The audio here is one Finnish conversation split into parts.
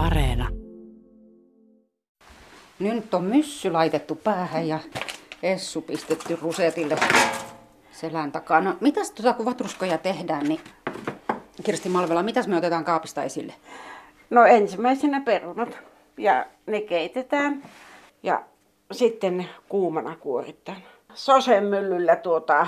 Areena. Nyt on myssy laitettu päähän ja Essu pistetty rusetille selän takana. Mitäs tuota, kun vatruskoja tehdään, niin Kirsti Malvela, mitäs me otetaan kaapista esille? No ensimmäisenä perunat ja ne keitetään ja sitten ne kuumana kuoritaan. Sosen myllyllä tuota,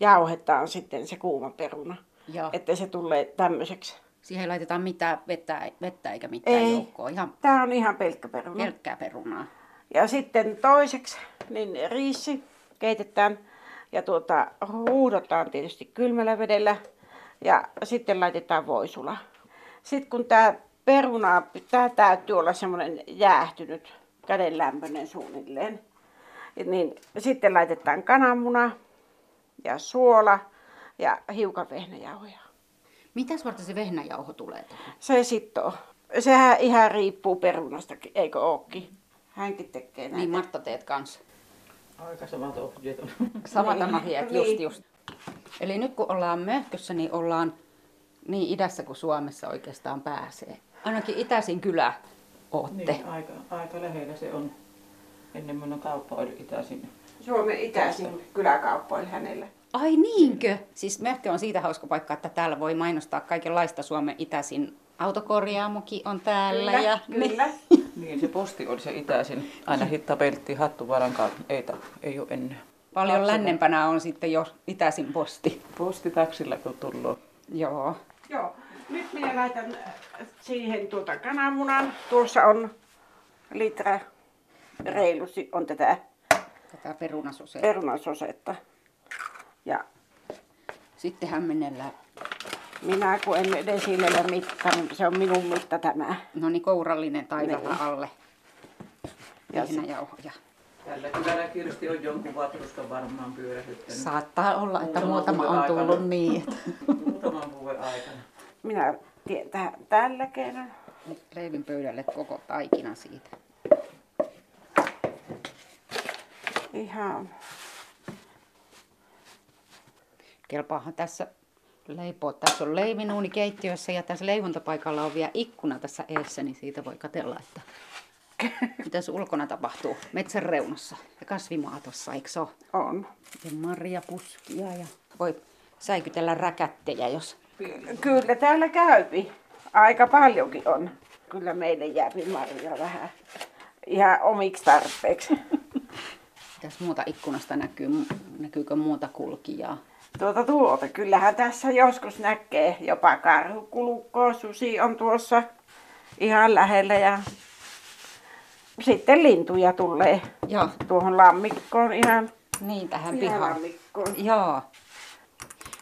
jauhetaan sitten se kuuma peruna, Joo. että se tulee tämmöiseksi. Siihen ei laiteta mitään vettä, vettä eikä mitään Ei. joukkoa. Ihan Tämä on ihan pelkkä peruna. pelkkää perunaa. Ja sitten toiseksi niin riisi keitetään ja tuota, huudotaan tietysti kylmällä vedellä ja sitten laitetaan voisula. Sitten kun tämä peruna, tämä täytyy olla semmoinen jäähtynyt, kädenlämpöinen suunnilleen, niin sitten laitetaan kananmuna ja suola ja hiukan vehnäjauhoja. Mitäs varten se vehnäjauho tulee? Se sitoo. Sehän ihan riippuu perunastakin, eikö ookin? Hänkin tekee näitä. Niin Martta teet kanssa. Aika samat ohjeet on. Samat Niin. ohjeet, just Niin. just. Eli nyt kun ollaan möhkössä, niin ollaan niin idässä kuin Suomessa oikeastaan pääsee. Ainakin itäisin kylä ootte. Niin, aika, aika lähellä se on. Ennen minun kauppa oli itäisin. Suomen itäisin kyläkauppa oli hänellä. Ai niinkö? Siis Möhkö on siitä hauska paikka, että täällä voi mainostaa kaikenlaista Suomen itäisin. Autokorjaamokin on täällä. Kyllä, ja, kyllä. Niin, se posti oli se itäisin. Aina hittapeltti, hattuvaran kautta. Ei, ta- ei ole enää. Paljon Lapsena. lännempänä on sitten jo itäisin posti. Postitaksilla kun tullut. Joo. Joo. Nyt minä laitan siihen tuota kananmunan. Tuossa on litra reilusti on tätä Tätä perunasosea. perunasosetta. Ja Sitten hämmennellään. minä kun en desilellä mitta, niin se on minun mitta tämä. No niin, kourallinen tai Niin. alle. Ja se- Vehnäjauhoja. Tällä kylällä Kirsti on jonkun vatruskan varmaan pyörähyttänyt. Saattaa olla, että muutama vuoden on tullut aikana. niin. Että Muutaman vuoden aikana. Minä teen tähän tällä kerran. Nyt leivin pöydälle koko taikina siitä. Ihan Kelpaahan tässä leipoa. Tässä on leivinuuni keittiössä ja tässä leivontapaikalla on vielä ikkuna tässä eessä, niin siitä voi katella, että mitä ulkona tapahtuu. Metsän reunassa ja kasvimaa tuossa, eikö se ole? on. Ja marjapuskia ja voi säikytellä räkättejä, jos Kyllä täällä käypi. Aika paljonkin on. Kyllä meille jääpi marjaa vähän. Ihan omiksi tarpeeksi. Mitäs muuta ikkunasta näkyy? Näkyykö muuta kulkijaa? Tuota tuota, kyllähän tässä joskus näkee jopa karhukulukkoa. Susi on tuossa ihan lähellä ja sitten lintuja tulee Joo, tuohon lammikkoon ihan, niin tähän pihaan. lammikkoon. Joo.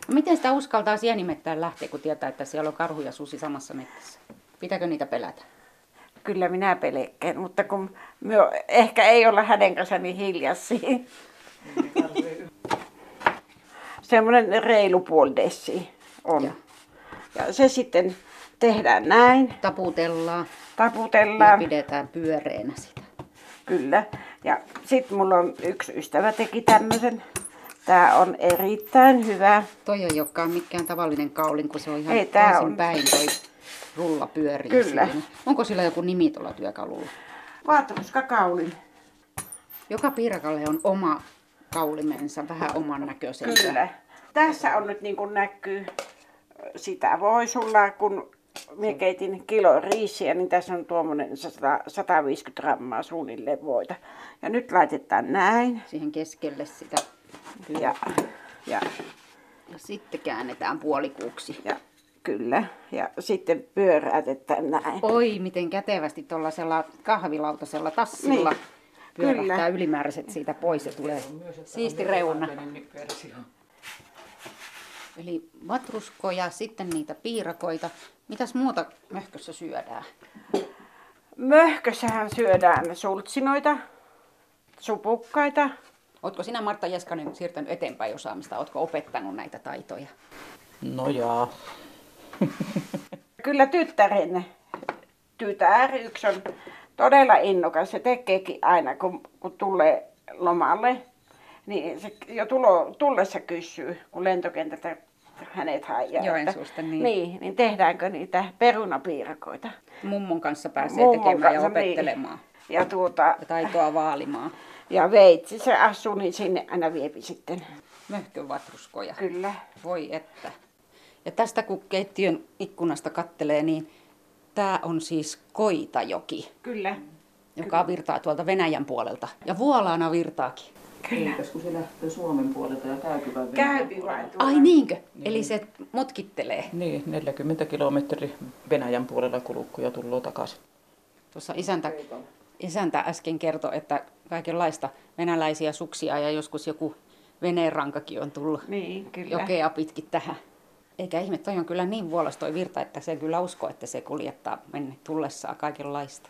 No miten sitä uskaltaa sienimettään lähteä, kun tietää, että siellä on karhu ja susi samassa metsässä? Pitääkö niitä pelätä? Kyllä minä pelkään, mutta kun me ehkä ei olla hänen kanssa niin hiljaisia. Semmoinen reilu puoli dessi on. Joo. Ja se sitten tehdään näin, Taputellaan ja taputellaan. pidetään pyöreänä sitä. Kyllä. Ja sitten mulla on yksi ystävä teki tämmöisen. Tää on erittäin hyvä. Toi ei olekaan mikään tavallinen kaulin, kun se on ihan Ei, tää on. päin toi rulla pyörii Kyllä. siinä. Onko sillä joku nimi tuolla työkalulla? Vaatruskakaulin. Joka piirakalle on oma kaulimensa, vähän oman näköisensä. Kyllä. Tässä on nyt niin kuin näkyy sitä voisulla, kun minä keitin kilo riisiä, niin tässä on tuommoinen 100, 150 grammaa suunnilleen voita. Ja nyt laitetaan näin. Siihen keskelle sitä. Ja, ja, ja sitten käännetään puolikuuksi. ja kyllä. Ja sitten pyöräytetään näin. Oi, miten kätevästi tuollaisella kahvilautasella tassilla Niin, pyörähtää kyllä. ylimääräiset siitä pois ja tulee siisti reuna. versio. Eli vatruskoja, sitten niitä piirakoita. Mitäs muuta möhkössä syödään? Möhkössähän syödään sultsinoita, supukkaita. Ootko sinä Martta Jeskanen siirtänyt eteenpäin osaamista? Ootko opettanut näitä taitoja? No jaa. Kyllä tyttären tytär, yksi on todella innokas. Se tekeekin aina, kun, kun tulee lomalle. Niin se jo tulo, tullessa kysyy, kun lentokentältä hänet haijaa. Joensuusta, niin. niin. Niin tehdäänkö niitä perunapiirakoita. Mummon kanssa pääsee Mummon tekemään ja kanssa, niin. opettelemaan. Ja tuota, Ja taitoa vaalimaan. ja veitsi se asuu, niin sinne aina viepi sitten. Möhkövatruskoja. Kyllä. Voi että. Ja tästä kun keittiön ikkunasta kattelee, niin tämä on siis Koitajoki, Kyllä. joka virtaa tuolta Venäjän puolelta. Ja Vuolaana virtaakin. Kyllä. Eikös kun se lähtee Suomen puolelta ja käypi vain Käypi vain tuolla. Ai niinkö? Eli se mutkittelee. Niin, 40 kilometri Venäjän puolella kulukku ja tullaan takaisin. Tuossa isäntä, isäntä äsken kertoi, että kaikenlaista venäläisiä suksia ja joskus joku veneenrankakin on tullut Niin, kyllä. jokea pitkin tähän. Eikä ihme, toi on kyllä niin vuolas toi virta, että se kyllä uskoo, että se kuljettaa menne tullessaan kaikenlaista.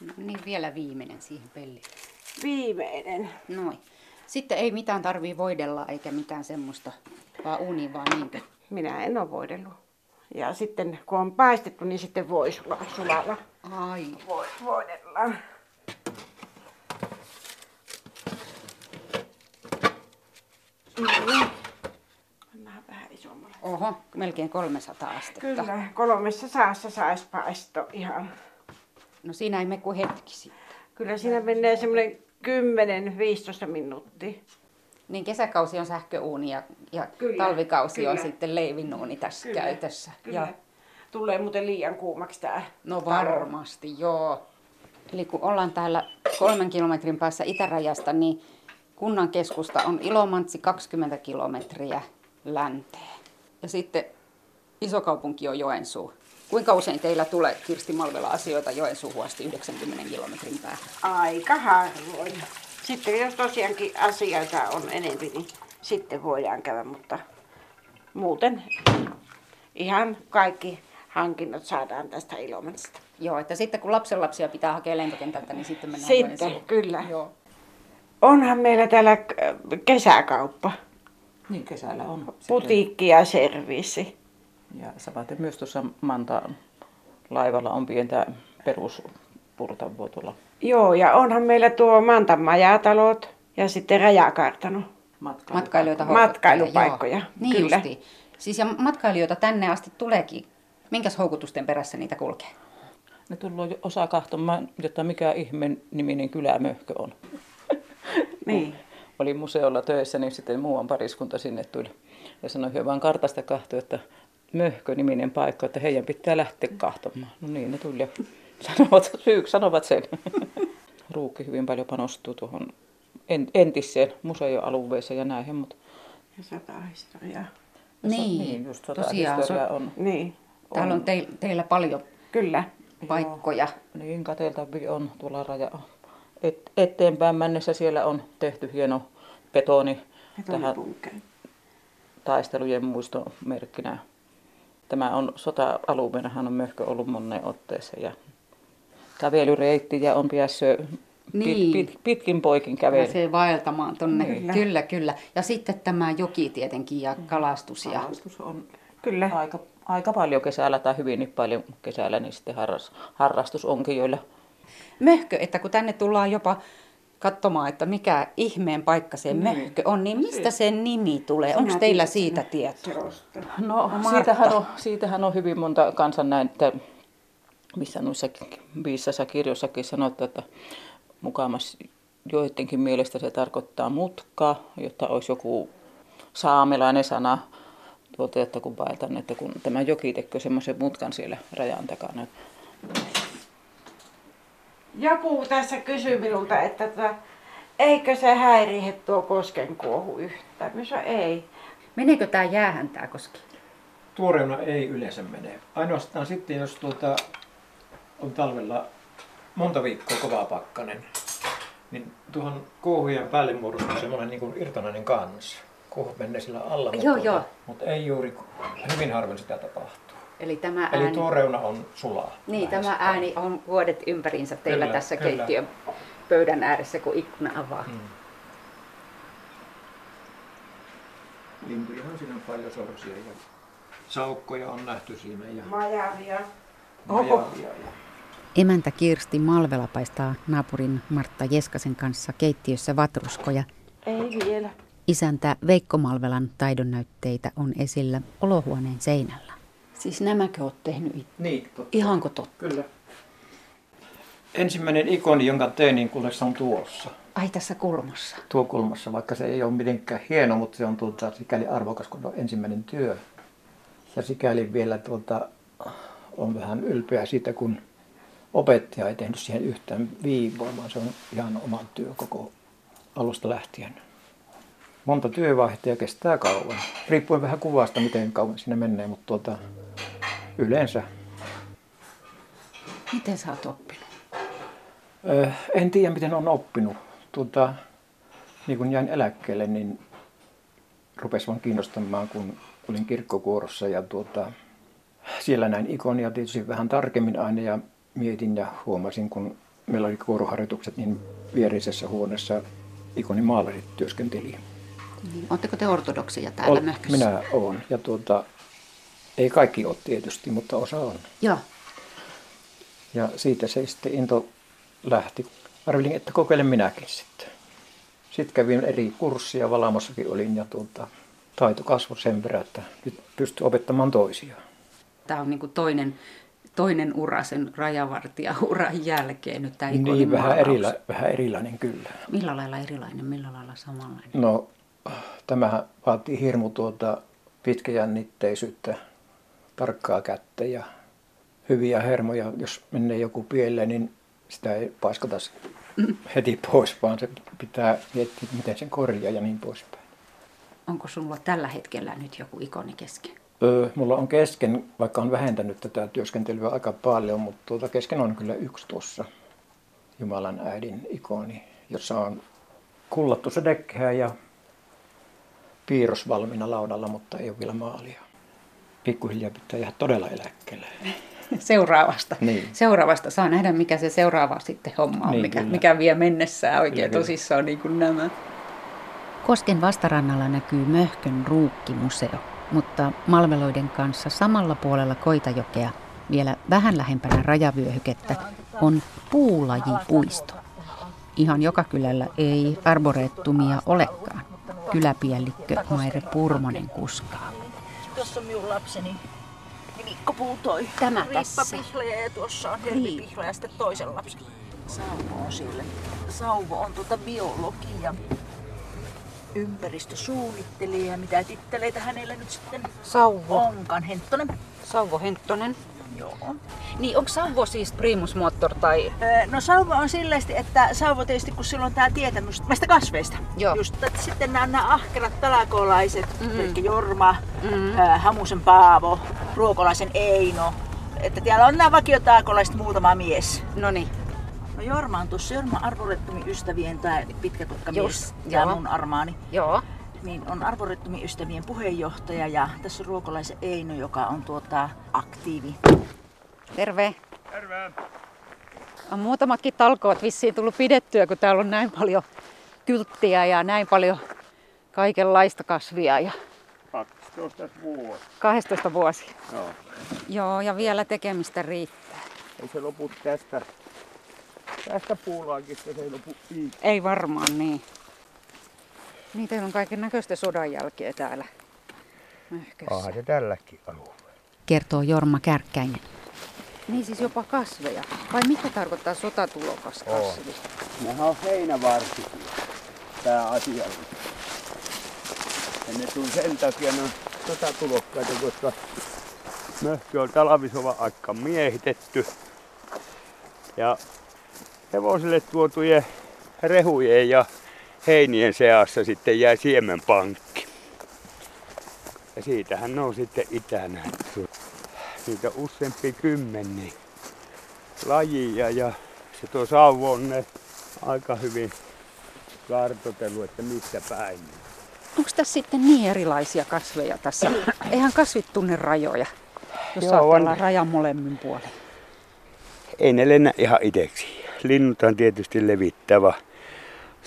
No niin, vielä viimeinen siihen pellille. Viimeinen. Noin. Sitten ei mitään tarvii voidella eikä mitään semmoista, vaan uuni vaan niinkö. Minä en ole voidellut. Ja sitten kun on paistettu, niin sitten voi sulalla. Ai. Voi, voidellaan. Niin. Isommalle. Oho, melkein 300 astetta. Kyllä, kolmessa saassa saisi paisto ihan. No siinä ei me kuin hetki sitten. Kyllä siinä menee semmoinen 10-15 minuuttia. Niin kesäkausi on sähköuuni ja, ja Kyllä, talvikausi on kyllä. sitten leivinuuni tässä Kyllä, käytössä. Kyllä. Ja, Tulee muuten liian kuumaksi tää. no talo. varmasti, joo. Eli kun ollaan täällä kolmen kilometrin päässä itärajasta, niin kunnan keskusta on Ilomantsi 20 kilometriä länteen. Ja sitten isokaupunki on Joensuu. Kuinka usein teillä tulee Kirsti Malvela asioita Joensuuhun asti 90 kilometrin päähän? Aika harvoin. Sitten jos tosiaankin asioita on enempi, niin sitten voidaan käydä, mutta muuten ihan kaikki hankinnot saadaan tästä Ilomantsista. Joo, että sitten kun lapsenlapsia pitää hakea lentokentältä, niin sitten mennään Sitten, Joensuuhun. kyllä. Joo. Onhan meillä täällä äh, kesäkauppa, Niin, kesällä on. putiikki ja serviisi. Ja samaten myös tuossa Mantaan laivalla on pientä peruspurtavoa tuolla Joo, ja onhan meillä tuo Mantan majatalot ja sitten rajakartano. Matkailijoita Matkailupaikkoja, joo. Niin kyllä. justiin. Siis ja matkailijoita tänne asti tuleekin. Minkäs houkutusten perässä niitä kulkee? Ne tullut jo osa kahtomaan, jotta mikä ihmeen niminen kylämöhkö on. Niin. Oli museolla töissä, niin sitten muuan pariskunta sinne tuli. Ja sanoi he vaan kartasta kahtoa, että möhkö-niminen paikka, että heidän pitää lähteä kahtomaan. No niin, ne tuli ja sanovat, syyksi sanovat sen. Ruukki hyvin paljon panostuu tuohon en- entiseen museoalueeseen ja näihin, mutta Ja sotahistoria. Niin, niin just tosiaan, historia so- on. Niin, Täällä on teil, teillä paljon kyllä. paikkoja. Niin, kateltavia on tuolla raja et, eteenpäin mennessä. Siellä on tehty hieno betoni tähän taistelujen muistomerkkinä. Tämä on sota-alueenahan on möhkö ollut monen otteeseen ja kävelyreitti ja on päässyt pit, Niin. pit, pitkin poikin kävely. Pääsee vaeltamaan tonne. Kyllä. Kyllä. kyllä, kyllä. Ja sitten tämä joki tietenkin ja kalastus. Ja... Kalastus on Kyllä. aika, aika paljon kesällä tai hyvinkin paljon kesällä, niin sitten harras, harrastus onkin joilla Möhkö, että kun tänne tullaan jopa katsomaan, että mikä ihmeen paikka se möhkö on, niin mistä sen nimi tulee? Onko teillä siitä tietoa? No, Martta. siitähän on, siitähän on hyvin monta kansan näin, että missä noissa viisassa kirjoissakin sanottu, että mukamas joidenkin mielestä se tarkoittaa mutkaa, jotta olisi joku saamelainen sana tuolta, että kun paetan, että kun tämä joki tekee semmoisen mutkan siellä rajan takana. Joku tässä kysyi minulta, että tota, eikö se häirihe tuo koskenkuohu yhtään. Mä sanoin, ei. Meneekö tämä jäähän tämä koski? Tuoreena ei yleensä mene. Ainoastaan sitten, jos tuota, on talvella monta viikkoa kovaa pakkanen, niin tuohon kuohujen päälle muodostuu semmoinen niin kuin irtonainen kans. Kuohut menee sillä alla, mutta, Joo, tuota, joo. mutta ei juuri, hyvin harvoin sitä tapahtuu. Eli tämä Eli ääni, tuo reuna on sulaa. niin, lähes. tämä ääni on vuodet ympäriinsä teillä Kyllä, tässä kyllä. keittiön pöydän ääressä, kun ikkuna avaa. Mm. Lintujahan siinä on paljon sorsia ja saukkoja on nähty siinä ja Majavia. majavia. Ja... Emäntä Kirsti Malvela paistaa naapurin Martta Jeskasen kanssa keittiössä vatruskoja. Ei vielä. Isäntä Veikko Malvelan taidonnäytteitä on esillä olohuoneen seinällä. Siis nämäkö olet tehnyt itse? Niin, totta. Ihanko totta? Kyllä. Ensimmäinen ikoni, jonka tein, niin kuule se on tuossa. Ai tässä kulmassa. Tuo kulmassa, vaikka se ei ole mitenkään hieno, mutta se on tuota, sikäli arvokas, kun on ensimmäinen työ. Ja sikäli vielä tuota, on vähän ylpeä siitä, kun opettaja ei tehnyt siihen yhtään viivoa, vaan se on ihan oma työ koko alusta lähtien. Monta työvaihetta ja kestää kauan. Riippuen vähän kuvasta, miten kauan siinä menee, mutta tuota, yleensä. Miten sä oot oppinut? Ö, en tiedä, miten on oppinut. Tuota, niin kun jäin eläkkeelle, niin rupesi vaan kiinnostamaan, kun olin kirkkokuorossa ja tuota, siellä näin ikonia tietysti vähän tarkemmin aina ja mietin ja huomasin, kun meillä oli kuoroharjoitukset, niin viereisessä huoneessa ikonin maalarit työskenteli. Niin. Oletteko te ortodoksia täällä Ol- möhkössä? Minä olen. Ja tuota, ei kaikki ole tietysti, mutta osa on. Joo. Ja siitä se sitten into lähti. Arvelin, että kokeilen minäkin sitten. Sitten kävin eri kurssia, Valamossakin olin ja tuota, taito kasvoi sen verran, että nyt pystyi opettamaan toisia. Tämä on niinku toinen, toinen ura sen rajavartijauran jälkeen nyt tämä Niin, vähän, erila, vähän erilainen kyllä. Millä lailla erilainen, millä lailla samanlainen? No, tämähän vaatii hirmu tuota pitkäjännitteisyyttä, tarkkaa kättä ja hyviä hermoja. Jos menee joku pieleen, niin sitä ei paiskata heti pois, vaan se pitää miettiä, miten sen korjaa ja niin poispäin. Onko sulla tällä hetkellä nyt joku ikoni kesken? Öö, mulla on kesken, vaikka on vähentänyt tätä työskentelyä aika paljon, mutta tuota kesken on kyllä yksi tuossa Jumalan äidin ikoni, jossa on kullattu sedekkeä ja piirros valmiina laudalla, mutta ei ole vielä maalia. Pikkuhiljaa pitää jäädä todella eläkkeelle. Seuraavasta. Niin. Seuraavasta saa nähdä, mikä se seuraava sitten homma on, Niin, mikä, kyllä. mikä vie mennessään oikein Kyllä, kyllä. tosissaan niin kuin nämä. Kosken vastarannalla näkyy Möhkön ruukkimuseo, mutta Malveloiden kanssa samalla puolella Koitajokea, vielä vähän lähempänä rajavyöhykettä, on puulajipuisto. Ihan joka kylällä ei arboreettumia olekaan. Kyläpiellikkö Maire Purmonen kuskaa. Tuossa on minun lapseni Mikko Puutoi. Tämä Riippa tässä. Pihlaja ja tuossa on Niin. Hermi Pihlaja ja sitten toisen lapsen. Sauvo on sille. Sauvo on tuota biologia ympäristösuunnittelija ja mitä titteleitä hänellä nyt sitten Sauvo. onkaan. Henttonen. Sauvo Henttonen. Joo. Niin, onko Sauvo siis primusmoottor tai... Öö, No Sauvo on silleesti, että Sauvo tietysti kun silloin tämä tietämys näistä kasveista. Joo. Just, että sitten nämä, nämä ahkerat talakolaiset, Mhm. mm-hmm. eli Jorma, Mhm. mm-hmm. Hamusen Paavo, Ruokolaisen Eino. Että täällä on nämä vakiotaakolaiset muutama mies. No niin, No Jorma on tuossa, Jorma Arborettumin ystävien, tämä pitkäkutkamies, Just, ja joo. mun armaani, joo. Niin on Arborettumin ystävien puheenjohtaja ja tässä on Ruokolaisen Eino, joka on tuota aktiivi. Terve. Terve. On muutamatkin talkoot vissiin tullut pidettyä, kun täällä on näin paljon kylttiä ja näin paljon kaikenlaista kasvia. Ja 12 vuotta. 12 vuosi. Joo. Joo, ja vielä tekemistä riittää. Ei se lopu tästä. Tästä puulaakista se ei lopu ikinä. Ei varmaan niin. Niin, teillä on kaiken näköistä sodan jälkeä täällä. Onhan se tälläkin alueella. Kertoo Jorma Kärkkäinen. Niin siis jopa kasveja. Vai mitä tarkoittaa sotatulokas kasvi? Nehän on heinävarsikia pääasialla. Ja ne tuli sen takia ne on sotatulokkaita, koska möhkö on talvisova aika miehitetty. Ja hevosille tuotujen rehujen ja heinien seassa sitten jäi siemenpankki. Ja siitähän ne on sitten itänä. Niitä useampi kymmeniä lajia ja se tuo Sauvo on ne aika hyvin kartoitellut, että missä päin. Onko tässä sitten niin erilaisia kasveja tässä? Eihän kasvit tunne rajoja, jos Joo, on. rajan molemmin puolin. Ei ne lennä ihan itseksi. Linnut on tietysti levittävä.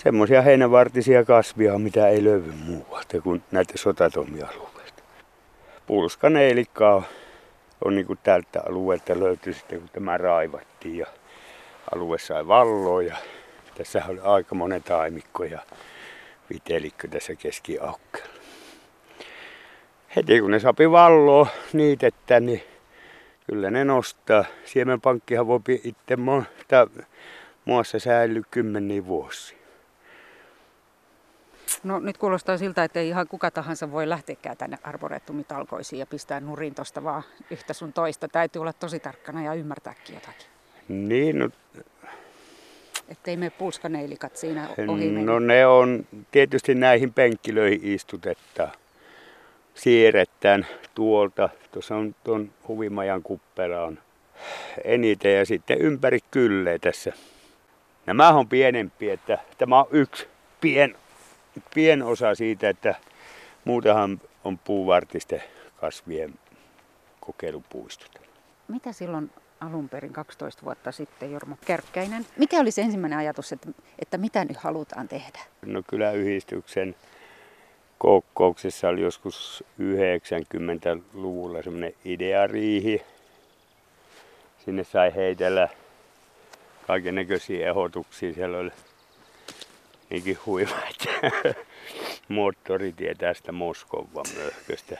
Semmoisia heinävartisia kasvia, mitä ei löydy muualta kuin näitä sotatomialueilta. Pulskaneilikkaa on, on niin kuin tältä alueelta löytyi sitten, kun tämä raivattiin ja alue sai valloa. Ja tässä oli aika monen taimikko ja vitelikkö tässä keskiaukkeella. Heti kun ne sapi valloa niitettä, niin kyllä ne nostaa. Siemenpankkihan voi itse muassa säilyä kymmeniä vuosia. No nyt kuulostaa siltä, että ei ihan kuka tahansa voi lähteäkään tänne arboretumitalkoisiin ja pistää nurin tosta vaan yhtä sun toista. Täytyy olla tosi tarkkana ja ymmärtääkin jotakin. Niin, no, Ettei me pulskaneilikat siinä ohi no ne on tietysti näihin penkkilöihin istutetta. Siirretään tuolta. Tuossa on tuon huvimajan kuppela on eniten ja sitten ympäri kyllee tässä. Nämä on pienempi, että tämä on yksi pien pien osa siitä, että muutenhan on puuvartisten kasvien kokeilupuistot. Mitä silloin alun perin 12 vuotta sitten, Jorma Kärkkäinen, mikä oli se ensimmäinen ajatus, että, että mitä nyt halutaan tehdä? No kyläyhdistyksen kokouksessa oli joskus 90-luvulla semmoinen ideariihi. Sinne sai heitellä kaiken näköisiä ehdotuksia. Siellä oli niinkin huima, että moottoritie tästä Moskovan möhköstä.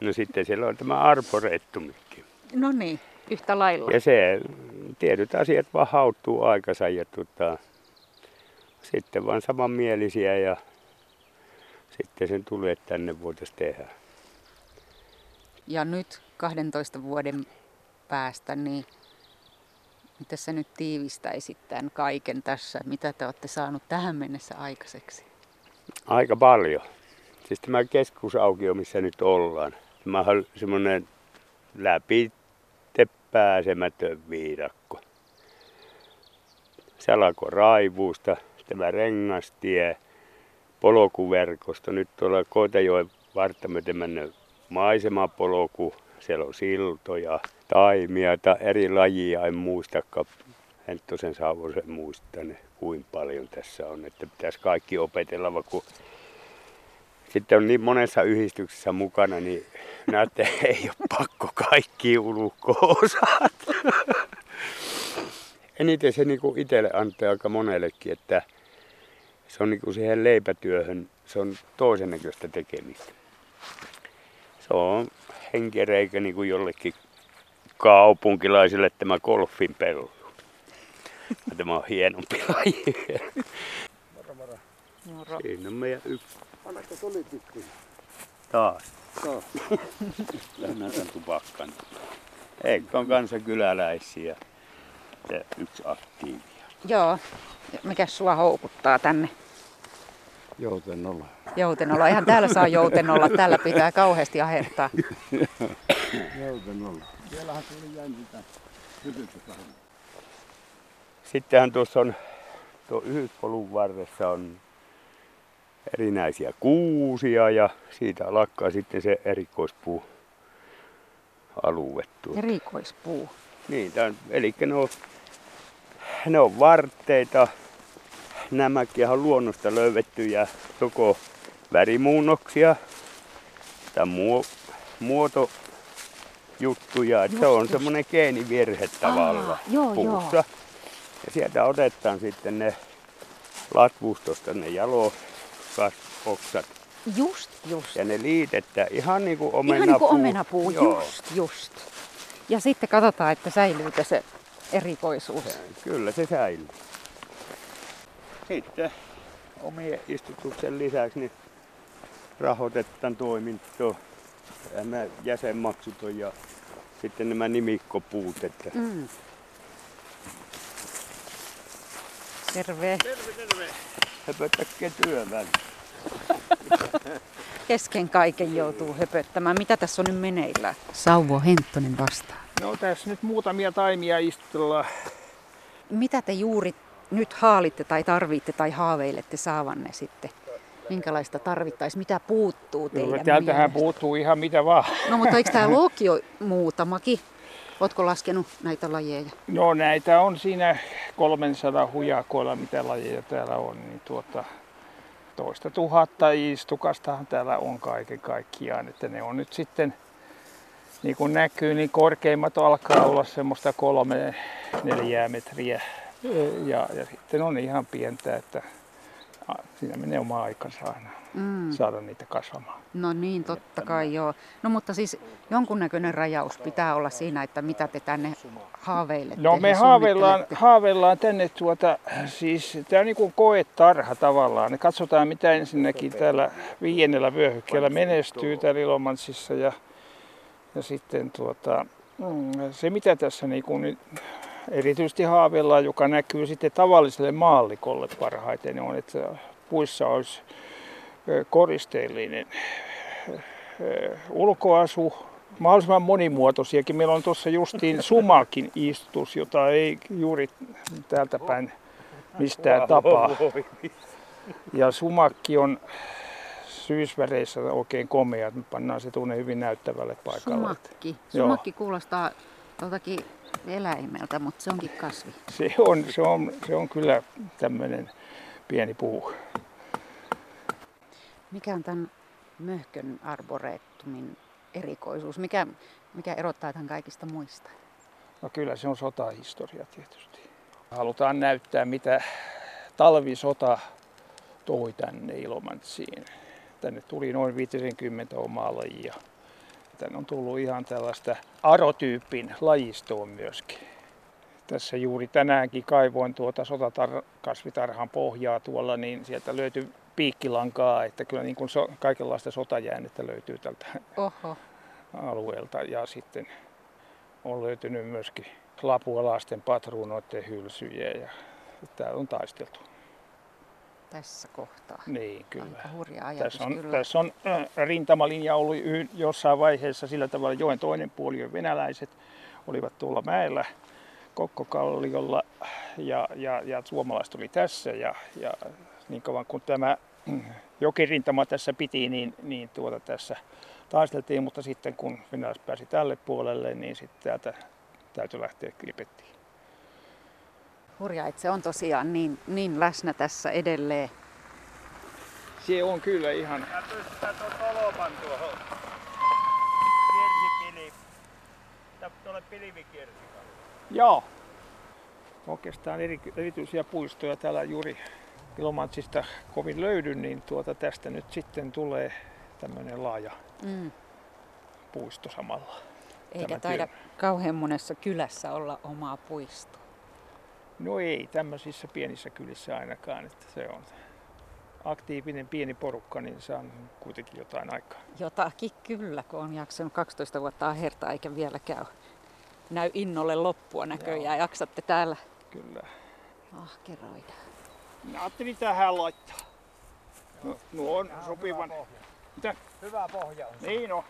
No sitten siellä on tämä arborettumikin. No niin, yhtä lailla. Ja se, tietyt asiat vaan hauttuu aikansa ja tota, sitten vaan samanmielisiä ja sitten sen tulee, tänne voitaisiin tehdä. Ja nyt 12 vuoden päästä, niin Miten sä nyt tiivistäisit tämän kaiken tässä? Mitä te olette saanut tähän mennessä aikaiseksi? Aika paljon. Siis tämä keskusaukio, missä nyt ollaan. Tämä on semmoinen läpi pääsemätön viidakko. Salako raivuusta, tämä rengastie, polkuverkosto. Nyt tuolla Koitajoen vartta myöten siellä on siltoja, taimia tai eri lajia, en muistakaan. Henttosen Savosen muista ne, kuinka paljon tässä on, että pitäisi kaikki opetella, vaikka sitten on niin monessa yhdistyksessä mukana, niin näette, ei ole pakko kaikki ulkoa osata. Eniten se niinku itselle antaa aika monellekin, että se on niinku siihen leipätyöhön, se on toisen näköistä tekemistä. Se on henkereikä niinku jollekin kaupunkilaisille tämä golfin pellu. Tämä on hienompi laji. Moro, moro. Moro. Siinä on meidän yksi. Annatko tuli pikkuja? Taas. Joo. Lähdetään tämän tupakkan. Eikö on kanssa kyläläisiä. Yksi aktiivia. Joo. Mikä sua houkuttaa tänne? Jouten olla. Joutenolla. Eihän täällä saa joutenolla. Täällä pitää kauheasti ahertaa. Jouten olla. Siellähän tuli jäntitä. Sittenhän tuossa on, tuo yhdyspolun varressa on erinäisiä kuusia ja siitä lakkaa sitten se erikoispuu alue. Tuota. Erikoispuu. Niin, tämän, eli ne on, ne on vartteita. Nämäkin on luonnosta löydettyjä joko värimuunnoksia tai muo, muoto juttuja, että se on semmoinen geenivirhe tavallaan joo, puussa. joo. Ja sieltä otetaan sitten ne latvustosta ne jalokasoksat Just, just. ja ne liitetään ihan niin kuin omenapuu. Ihan niin kuin omenapuu, Joo. just, just. Ja sitten katsotaan, että säilyykö se erikoisuus. Kyllä se säilyy. Sitten omien istutuksen lisäksi niin rahoitetaan toimintoa. Nämä jäsenmaksut on ja sitten nämä nimikkopuut. Että Mm. Terve. höpöttäkää työväen. Kesken kaiken joutuu höpöttämään. Mitä tässä on nyt meneillään? Sauvo Henttonen vastaa. No tässä nyt muutamia taimia istutellaan. Mitä te juuri nyt haalitte tai tarvitte tai haaveilette saavanne sitten? Minkälaista tarvittaisiin? Mitä puuttuu teidän No, täältähän mielestä? puuttuu ihan mitä vaan. No mutta eikö täällä olekin jo muutamakin? Ootko laskenut näitä lajeja? No näitä on siinä 300 hujakoilla, mitä lajeja täällä on. Niin tuota, toista tuhatta istukastahan täällä on kaiken kaikkiaan. Että ne on nyt sitten, niin kuin näkyy, niin korkeimmat alkaa olla semmoista kolme, neljää metriä. Ja, ja sitten on ihan pientä, että siinä menee oma aikansa aina Mm. saada niitä kasvamaan. No niin, totta kai joo. No mutta siis jonkunnäköinen rajaus pitää olla siinä, että mitä te tänne haaveilette. No me haaveillaan, haaveillaan tänne tuota, siis tämä on niin kuin koetarha tavallaan. Katsotaan mitä ensinnäkin täällä viiennellä vyöhykkeellä menestyy täällä Ilomantsissa ja, ja sitten tuota, mm, se mitä tässä niin kuin nyt erityisesti haaveillaan, joka näkyy sitten tavalliselle maallikolle parhaiten on, että puissa olisi koristeellinen ulkoasu, mahdollisimman monimuotoisiakin. Meillä on tuossa justiin sumakin istus, jota ei juuri täältä päin mistään tapaa. Ja sumakki on syysväreissä oikein komea, että me pannaan se tunne hyvin näyttävälle paikalle. Sumakki. Joo. Sumakki kuulostaa tuoltakin eläimeltä, mutta se onkin kasvi. Se on, se on, se on kyllä tämmöinen pieni puu. Mikä on tämän möhkön arboreettumin erikoisuus? Mikä, mikä erottaa tämän kaikista muista? No kyllä se on sotahistoria tietysti. Halutaan näyttää, mitä talvisota toi tänne Ilomantsiin. Tänne tuli noin 50 omaa lajia. Tänne on tullut ihan tällaista arotyypin lajistoa myöskin. Tässä juuri tänäänkin kaivoin tuota sotakasvitarhan pohjaa tuolla, niin sieltä löytyi piikkilankaa, että kyllä niin kuin so, kaikenlaista sotajäännettä löytyy tältä Oho. alueelta. Ja sitten on löytynyt myöskin lapualaisten patruunoiden hylsyjä ja täällä on taisteltu. Tässä kohtaa. Niin, kyllä. Aika hurja ajatus Tässä on, kyllä. tässä on äh, rintamalinja ollut jossain vaiheessa sillä tavalla, joen toinen puoli on venäläiset, olivat tuolla mäellä Kokkokalliolla ja, ja, ja suomalaiset oli tässä ja, ja niin kauan kun tämä jokirintama tässä piti, niin, niin tuota tässä taisteltiin, mutta sitten kun venäläiset pääsi tälle puolelle, niin sitten täältä täytyy lähteä kilpettiin. Hurja, että se on tosiaan niin, niin läsnä tässä edelleen. Se on kyllä ihan... Mä tuon tolopan tuohon. Kirsipili. Tuolle. Joo. Oikeastaan eri, erityisiä puistoja täällä juuri Ilomantsista kovin löydy, niin tuota tästä nyt sitten tulee tämmöinen laaja Mm. puisto samalla. Eikä taida työ. kauhean monessa kylässä olla omaa puistoa. No ei tämmöisissä pienissä kylissä ainakaan, että se on aktiivinen pieni porukka, niin se on kuitenkin jotain aikaa. Jotakin kyllä, kun on jaksanut 12 vuotta ahertaa eikä vielä käy. Näy innolle loppua näköjään. Jaksatte täällä Kyllä. ahkeroida. Mä ajattelin tähän laittaa. No, nuo on sopivan. Mitä? Hyvä pohja on. Niin on.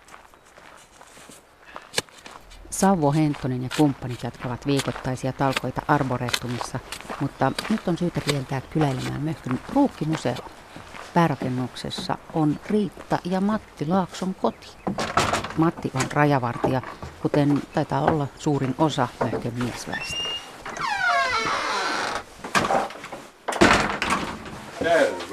Sauvo Hentonen ja kumppanit jatkavat viikoittaisia talkoita Arboretumissa, mutta nyt on syytä rientää kyläilemään Möhkyn ruukkimuseo. Päärakennuksessa on Riitta ja Matti Laakson koti. Matti on rajavartija, kuten taitaa olla suurin osa Möhkön miesväestä.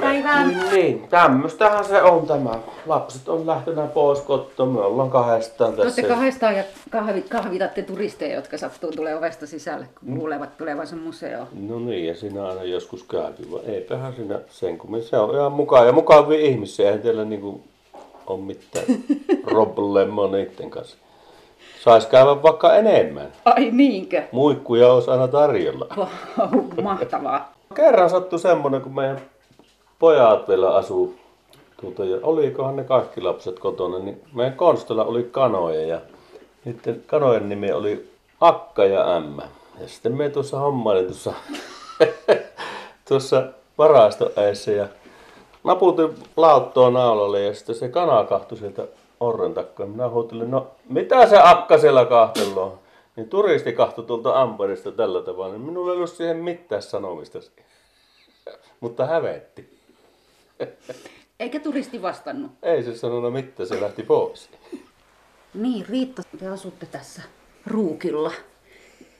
Niin, niin, tämmöstähän se on tämä. Lapset on lähtenä pois kotoa, me ollaan kahdestaan tässä. olette kahdestaan ja kahvit, kahvitatte turisteja, jotka sattuu tulee ovesta sisälle, kun kuulevat tulevansa museoon. No niin, ja siinä aina joskus käyty, vaan eipähän siinä sen kummin. Se on ihan mukaan ja mukavia ihmisiä, eihän teillä niinku ole mitään problemaa niiden kanssa. Sais käydä vaikka enemmän. Ai niinkö? Muikkuja olisi aina tarjolla. Vau, mahtavaa. Kerran sattui semmonen, kun meidän pojat vielä asuu tuota, ja olikohan ne kaikki lapset kotona, niin meidän konstilla oli kanoja ja niiden kanojen nimi oli Akka ja Ämmä. Ja sitten me tuossa hommailin tuossa, tuossa varastoeessa ja naputin lauttoa naulalle ja sitten se kana kahtui sieltä orren takaa. Minä huutelin, no mitä se Akka siellä kahteloo? Niin turisti kahtui tuolta amparista tällä tavalla, niin minulla ei ollut siihen mitään sanomista. Mutta hävetti. Eikä turisti vastannut. Ei se sanonut mitään, se lähti pois. Niin, Riitta, te asutte tässä Ruukilla.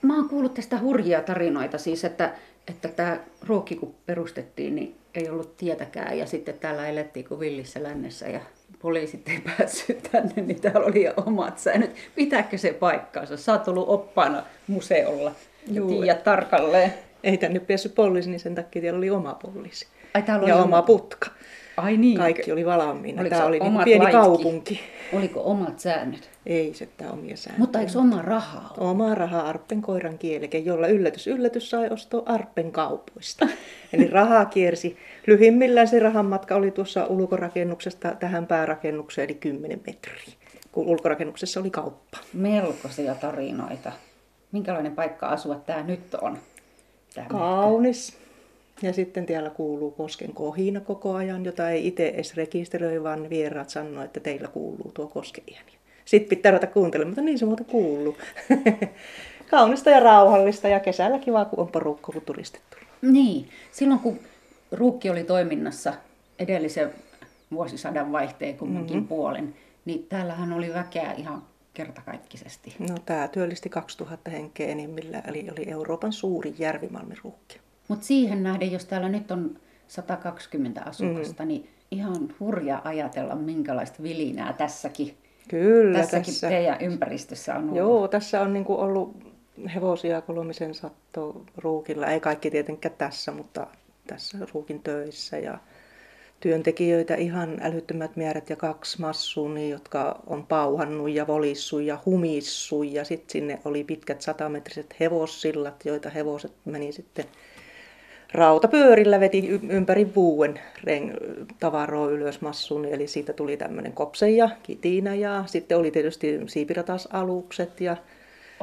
Mä oon kuullut tästä hurjia tarinoita, siis että, että tämä ruokki kun perustettiin, niin ei ollut tietäkään ja sitten täällä elettiin kuin villissä lännessä ja poliisit ei päässyt tänne, niin täällä oli jo omat säännöt. Pitääkö se paikkaansa? Sä oot ollut oppaana museolla ja Juu. tiedät tarkalleen. Ei tänne päässyt poliisi, niin sen takia siellä oli oma poliisi. Ai, täällä ja oli oma oma- putka. Ai niin. Kaikki oli valmiina. Oliko Tämä oli niin pieni laitkin? kaupunki. Oliko omat säännöt? Ei se tämä omia sääntöjä. Mutta eikö oma rahaa ole? Oma raha Arppen koiran kieleke, jolla yllätys yllätys sai ostaa Arppen kaupoista. Eli rahaa kiersi. Lyhimmillään se rahan matka oli tuossa ulkorakennuksesta tähän päärakennukseen, eli 10 metriä, kun ulkorakennuksessa oli kauppa. Melkoisia tarinoita. Minkälainen paikka asua tämä nyt on? Tää Kaunis. Ja sitten täällä kuuluu kosken kohina koko ajan, jota ei itse edes rekisteröi, vaan vieraat sanoo, että teillä kuuluu tuo kosken ääni. Sitten pitää ruveta kuuntelemaan, mutta niin se muuta kuuluu. Kaunista ja rauhallista ja kesällä kiva, kun on porukka, kun turistit tulee. Niin, silloin kun Ruukki oli toiminnassa edellisen vuosisadan vaihteen kumminkin mm-hmm. puolen, niin täällähän oli väkeä ihan kertakaikkisesti. No, tämä työllisti 2000 henkeä enimmillään, eli oli Euroopan suurin järvimalmiruukki. Mutta siihen nähden, jos täällä nyt on 120 asukasta, mm. niin ihan hurja ajatella, minkälaista vilinää tässäkin, Kyllä, tässäkin tässä. teidän ympäristössä on ollut. Joo, tässä on niinku ollut hevosia kolmisen satto ruukilla. Ei kaikki tietenkään tässä, mutta tässä ruukin töissä. Ja työntekijöitä ihan älyttömät määrät ja kaksi massuuni, jotka on pauhannut ja volissut ja humissut. Ja sitten sinne oli pitkät satametriset hevossillat, joita hevoset meni sitten rautapyörillä veti ympäri vuuden reng- tavaroa ylös massuun, eli siitä tuli tämmöinen kopse ja kitinä ja sitten oli tietysti siipiratasalukset ja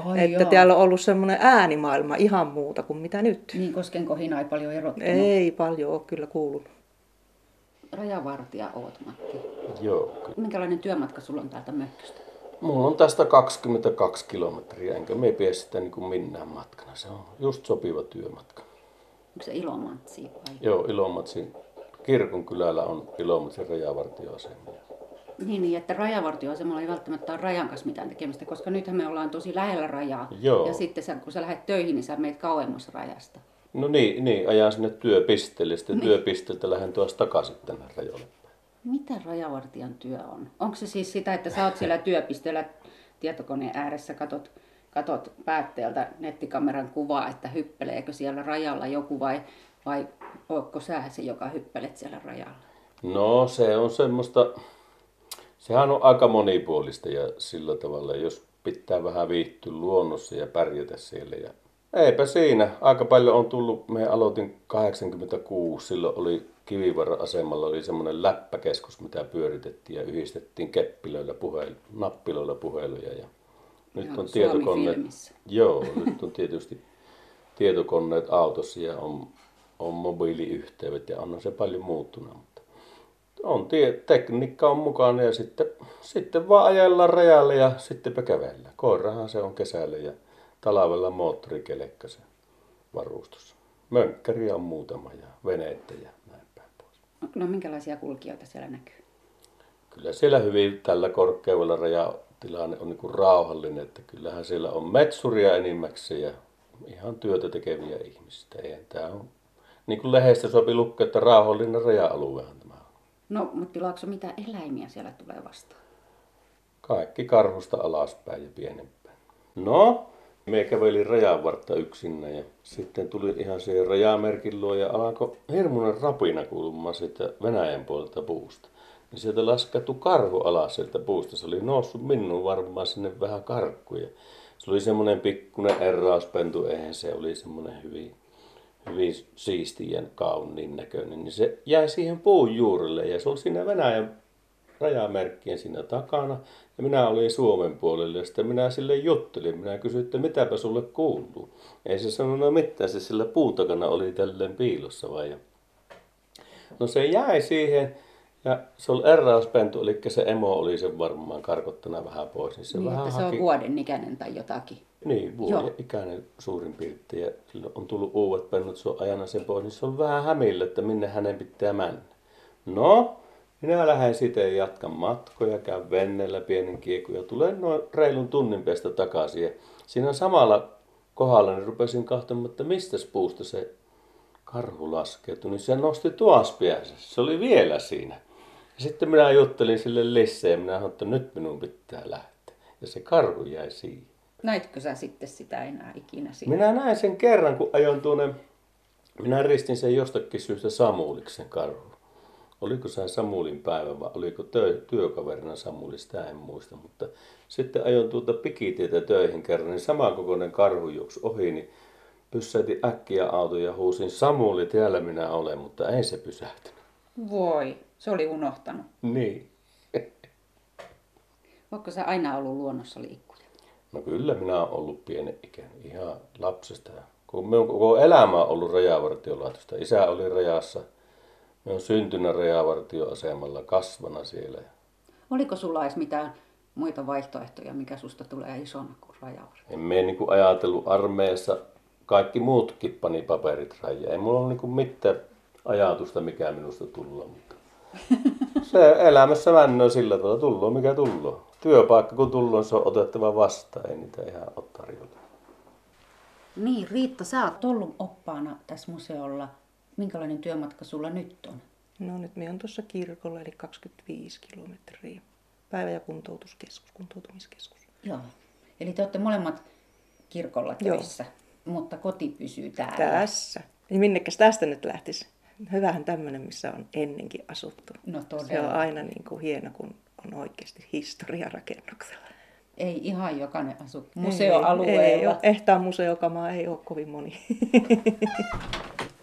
Ai että joo. täällä on ollut semmoinen äänimaailma ihan muuta kuin mitä nyt. Niin kosken kohina ei paljon erottunut. Ei paljon ole kyllä kuulunut. Rajavartija oot, Matti. Joo, kyllä. Minkälainen työmatka sulla on täältä mökköstä? Mulla on tästä 22 kilometriä, enkä me pidä sitä niin kuin minnään matkana. Se on just sopiva työmatka. Onko se Ilomantsi vai? Joo, Ilomatsin kirkon kylällä on Ilomatsin rajavartioasema. Niin, niin, että rajavartioasemalla ei välttämättä ole rajan kanssa mitään tekemistä, koska nythän me ollaan tosi lähellä rajaa. Joo. Ja sitten sä, kun sä lähdet töihin, niin sä meet kauemmas rajasta. No niin, niin ajan sinne työpisteelle, sitten työpisteeltä lähden tuossa takaisin tänne rajalle. Mitä rajavartijan työ on? Onko se siis sitä, että sä oot siellä työpisteellä tietokoneen ääressä, katot, katot päätteeltä nettikameran kuvaa, että hyppeleekö siellä rajalla joku vai, vai ootko sä se, joka hyppelet siellä rajalla? No se on semmoista, sehän on aika monipuolista ja sillä tavalla, jos pitää vähän viihtyä luonnossa ja pärjätä siellä. Ja eipä siinä, aika paljon on tullut, me aloitin 86, silloin oli Kivivaaran asemalla oli semmoinen läppäkeskus, mitä pyöritettiin ja yhdistettiin keppilöillä puhel, nappiloilla puheluja. Ja nyt on tietokoneet. Joo, nyt on tietysti tietokoneet autossa ja on, on mobiiliyhteydet ja on se paljon muuttunut. Mutta on tie, tekniikka on mukana ja sitten, sitten vaan ajellaan rajalle ja sittenpä kävellä. Koirahan se on kesällä ja talvella moottorikelekka se varustus. Mönkkäriä on muutama ja veneitä ja näin päin pois. No minkälaisia kulkijoita siellä näkyy? Kyllä siellä hyvin tällä korkeudella rajatilanne on niin rauhallinen, että kyllähän siellä on metsuria enimmäkseen ja ihan työtä tekeviä ihmisiä. Eihän tämä on, niin kuin lehdestä sopi lukea, että rauhallinen raja-aluehan tämä on. No, mutta Laakso, mitä eläimiä siellä tulee vastaan? Kaikki karhusta alaspäin ja pienempään. No, me kävelin rajan vartta yksinä ja sitten tuli ihan siihen rajamerkin luo ja alkoi hirmuinen rapina kuulumaan siitä Venäjän puolelta puusta. Niin sieltä laskettu karhu alas sieltä puusta. Se oli noussut minun varmaan sinne vähän karkkuja. Se oli semmoinen pikkuinen errauspentu, eihän se oli semmoinen hyvin, hyvin siisti ja kauniin näköinen. Niin se jäi siihen puun juurelle ja se oli siinä Venäjän rajamerkkien siinä takana. Ja minä olin Suomen puolella ja sitten minä sille juttelin. Minä kysyin, että mitäpä sulle kuuluu. Ei se sanonut mitään, se sillä puun takana oli tälleen piilossa vai. No se jäi siihen ja se oli errauspentu, eli se emo oli sen varmaan karkottana vähän pois. Niin se niin, vähän että se haki... on vuoden ikäinen tai jotakin. Niin, vuoden Joo. ikäinen suurin piirtein. Ja sillä on tullut uudet pennut, se on ajanut sen pois, niin se on vähän hämillä, että minne hänen pitää mennä. No, minä lähden ja jatkan matkoja, käyn veneellä pienen kiekun ja tulen noin reilun tunnin päästä takaisin. Ja siinä samalla kohdalla niin rupesin kahtomaan, että mistä puusta se karhu laskeutui, niin se nosti tuas päänsä. Se oli vielä siinä. Ja sitten minä juttelin sille lisää ja minä sanoin, että nyt minun pitää lähteä. Ja se karhu jäi siihen. Näitkö sä sitten sitä enää ikinä siinä? Minä näin sen kerran, kun ajoin tuonne minä ristin sen jostakin syystä Samuliksi sen karhu. Oliko se Samulin päivä vai oliko tö, työkaverina Samuli, sitä en muista. Mutta sitten ajoin tuota pikitietä töihin kerran, niin samankokoinen karhu juoksi ohi, niin pysäytin äkkiä auto ja huusin Samuli, täällä minä olen, mutta ei se pysähtynyt. Voi, se oli unohtanut. Niin. Oletko sä aina ollut luonnossa liikkuja? No kyllä minä olen ollut pienen ikäinen, ihan lapsesta. Kun minun koko elämä on ollut rajavartiolaitosta. Isä oli rajassa. Me on syntynyt rajavartioasemalla, kasvana siellä. Oliko sulla edes mitään muita vaihtoehtoja, mikä susta tulee isona kuin rajavartija? En mene niin kuin ajatellut armeijassa, kaikki muutkin pani paperit rajaan. Ei mulla ole niin kuin mitään ajatusta, mikä minusta tulee. Mutta se elämässä männöö sillä tavalla, tullut mikä tullut. Työpaikka kun tullut, se on otettava vastaan, ei niitä ihan ole tarjolla. Niin, Riitta, sä oot ollut oppaana tässä museolla. Minkälainen työmatka sulla nyt on? No nyt me on tuossa kirkolla, eli 25 kilometriä. Päivä- ja kuntoutuskeskus, kuntoutumiskeskus. Joo. Eli te olette molemmat kirkolla Joo. töissä, mutta koti pysyy täällä. Tässä. Niin minnekäs tästä nyt lähtisi? Hyvähän tämmöinen, missä on ennenkin asuttu. No Se on todella. aina niin kuin hieno, kun on oikeasti historia rakennuksella. Ei ihan jokainen asu Ei, museoalueella. Ei, ole. ehtaa museokamaa ei ole kovin moni.